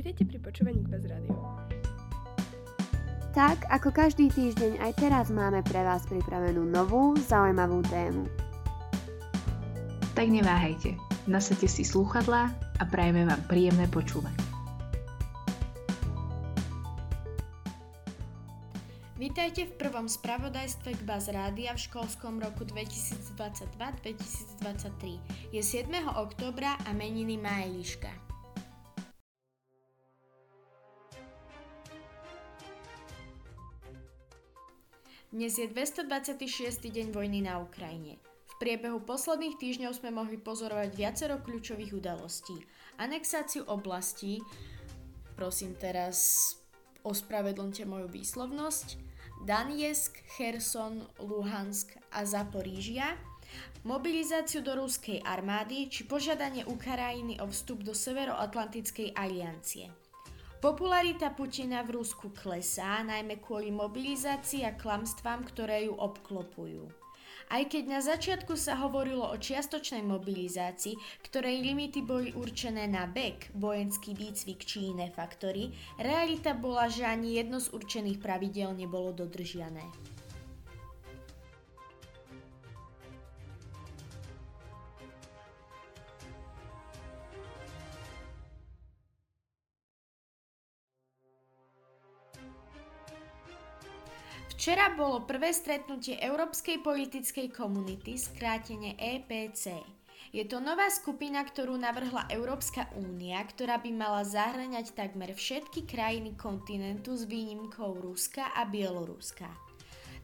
Vítejte pri počúvaní Kvaz Radio. Tak, ako každý týždeň, aj teraz máme pre vás pripravenú novú, zaujímavú tému. Tak neváhajte, nasadte si slúchadlá a prajeme vám príjemné počúvanie. Vítajte v prvom spravodajstve k Baz Rádia v školskom roku 2022-2023. Je 7. októbra a meniny má Eliška. Dnes je 226. deň vojny na Ukrajine. V priebehu posledných týždňov sme mohli pozorovať viacero kľúčových udalostí. Anexáciu oblastí, prosím teraz ospravedlňte moju výslovnosť, Daniesk, Cherson, Luhansk a Zaporížia, mobilizáciu do ruskej armády či požiadanie Ukrajiny o vstup do Severoatlantickej aliancie. Popularita Putina v Rusku klesá, najmä kvôli mobilizácii a klamstvám, ktoré ju obklopujú. Aj keď na začiatku sa hovorilo o čiastočnej mobilizácii, ktorej limity boli určené na bek, vojenský výcvik či iné faktory, realita bola, že ani jedno z určených pravidel nebolo dodržiané. Včera bolo prvé stretnutie Európskej politickej komunity, skrátene EPC. Je to nová skupina, ktorú navrhla Európska únia, ktorá by mala zahrňať takmer všetky krajiny kontinentu s výnimkou Ruska a Bieloruska.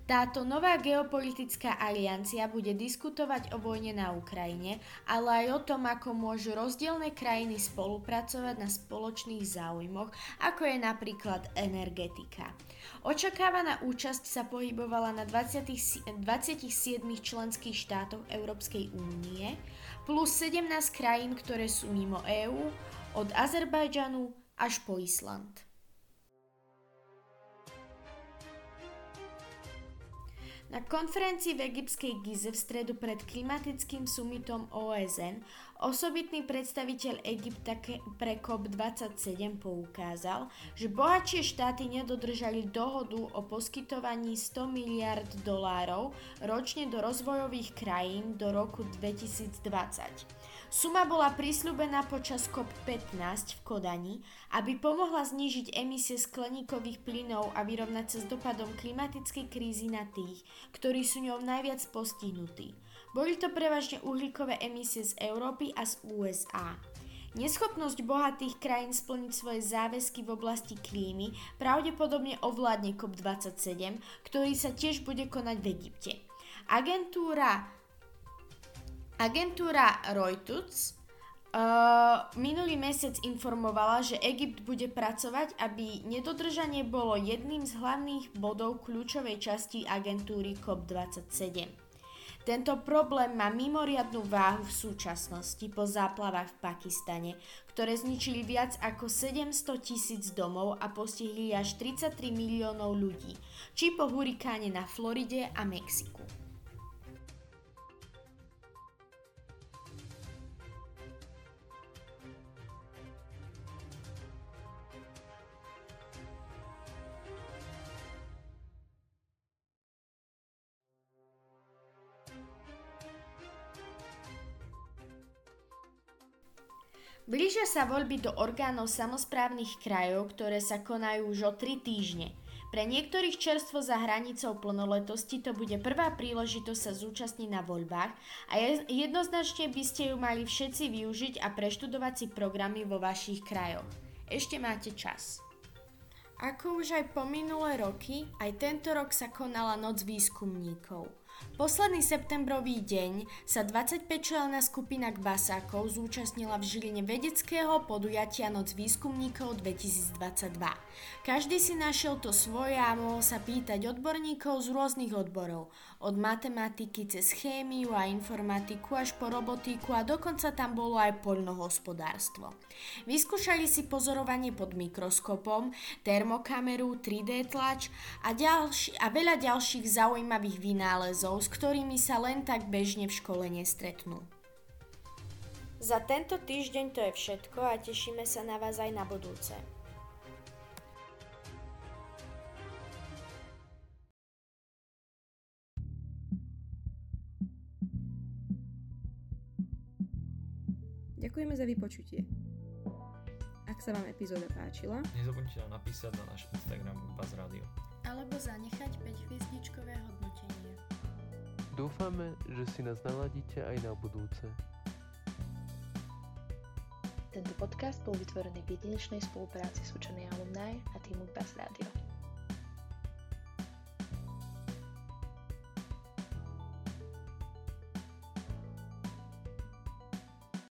Táto nová geopolitická aliancia bude diskutovať o vojne na Ukrajine, ale aj o tom, ako môžu rozdielne krajiny spolupracovať na spoločných záujmoch, ako je napríklad energetika. Očakávaná účasť sa pohybovala na 20, 27 členských štátoch Európskej únie plus 17 krajín, ktoré sú mimo EÚ, od Azerbajdžanu až po Island. Na konferencii v egyptskej Gize v stredu pred klimatickým summitom OSN osobitný predstaviteľ Egypta pre COP27 poukázal, že bohatšie štáty nedodržali dohodu o poskytovaní 100 miliard dolárov ročne do rozvojových krajín do roku 2020. Suma bola prisľúbená počas COP15 v Kodani, aby pomohla znížiť emisie skleníkových plynov a vyrovnať sa s dopadom klimatickej krízy na tých, ktorí sú ňou najviac postihnutí. Boli to prevažne uhlíkové emisie z Európy a z USA. Neschopnosť bohatých krajín splniť svoje záväzky v oblasti klímy pravdepodobne ovládne COP27, ktorý sa tiež bude konať v Egypte. Agentúra Agentúra Reuters uh, minulý mesiac informovala, že Egypt bude pracovať, aby nedodržanie bolo jedným z hlavných bodov kľúčovej časti agentúry COP27. Tento problém má mimoriadnú váhu v súčasnosti po záplavách v Pakistane, ktoré zničili viac ako 700 tisíc domov a postihli až 33 miliónov ľudí, či po hurikáne na Floride a Mexiku. Blížia sa voľby do orgánov samozprávnych krajov, ktoré sa konajú už o 3 týždne. Pre niektorých čerstvo za hranicou plnoletosti to bude prvá príležitosť sa zúčastniť na voľbách a jednoznačne by ste ju mali všetci využiť a preštudovať si programy vo vašich krajoch. Ešte máte čas. Ako už aj po minulé roky, aj tento rok sa konala Noc výskumníkov – Posledný septembrový deň sa 25-členná skupina Kbasákov zúčastnila v Žiline vedeckého podujatia Noc výskumníkov 2022. Každý si našiel to svoje a mohol sa pýtať odborníkov z rôznych odborov, od matematiky cez chémiu a informatiku až po robotiku a dokonca tam bolo aj poľnohospodárstvo. Vyskúšali si pozorovanie pod mikroskopom, termokameru, 3D tlač a, ďalši, a veľa ďalších zaujímavých vynálezov, s ktorými sa len tak bežne v škole nestretnú. Za tento týždeň to je všetko a tešíme sa na vás aj na budúce. Ďakujeme za vypočutie. Ak sa vám epizóda páčila, Nezabudnite nám napísať na náš Instagram Buzz Radio. Alebo zanechať 5 hviezdičkové hodnotenie. Dúfame, že si nás naladíte aj na budúce. Tento podcast bol vytvorený v jedinečnej spolupráci s učenej alumni a týmu Buzz Radio.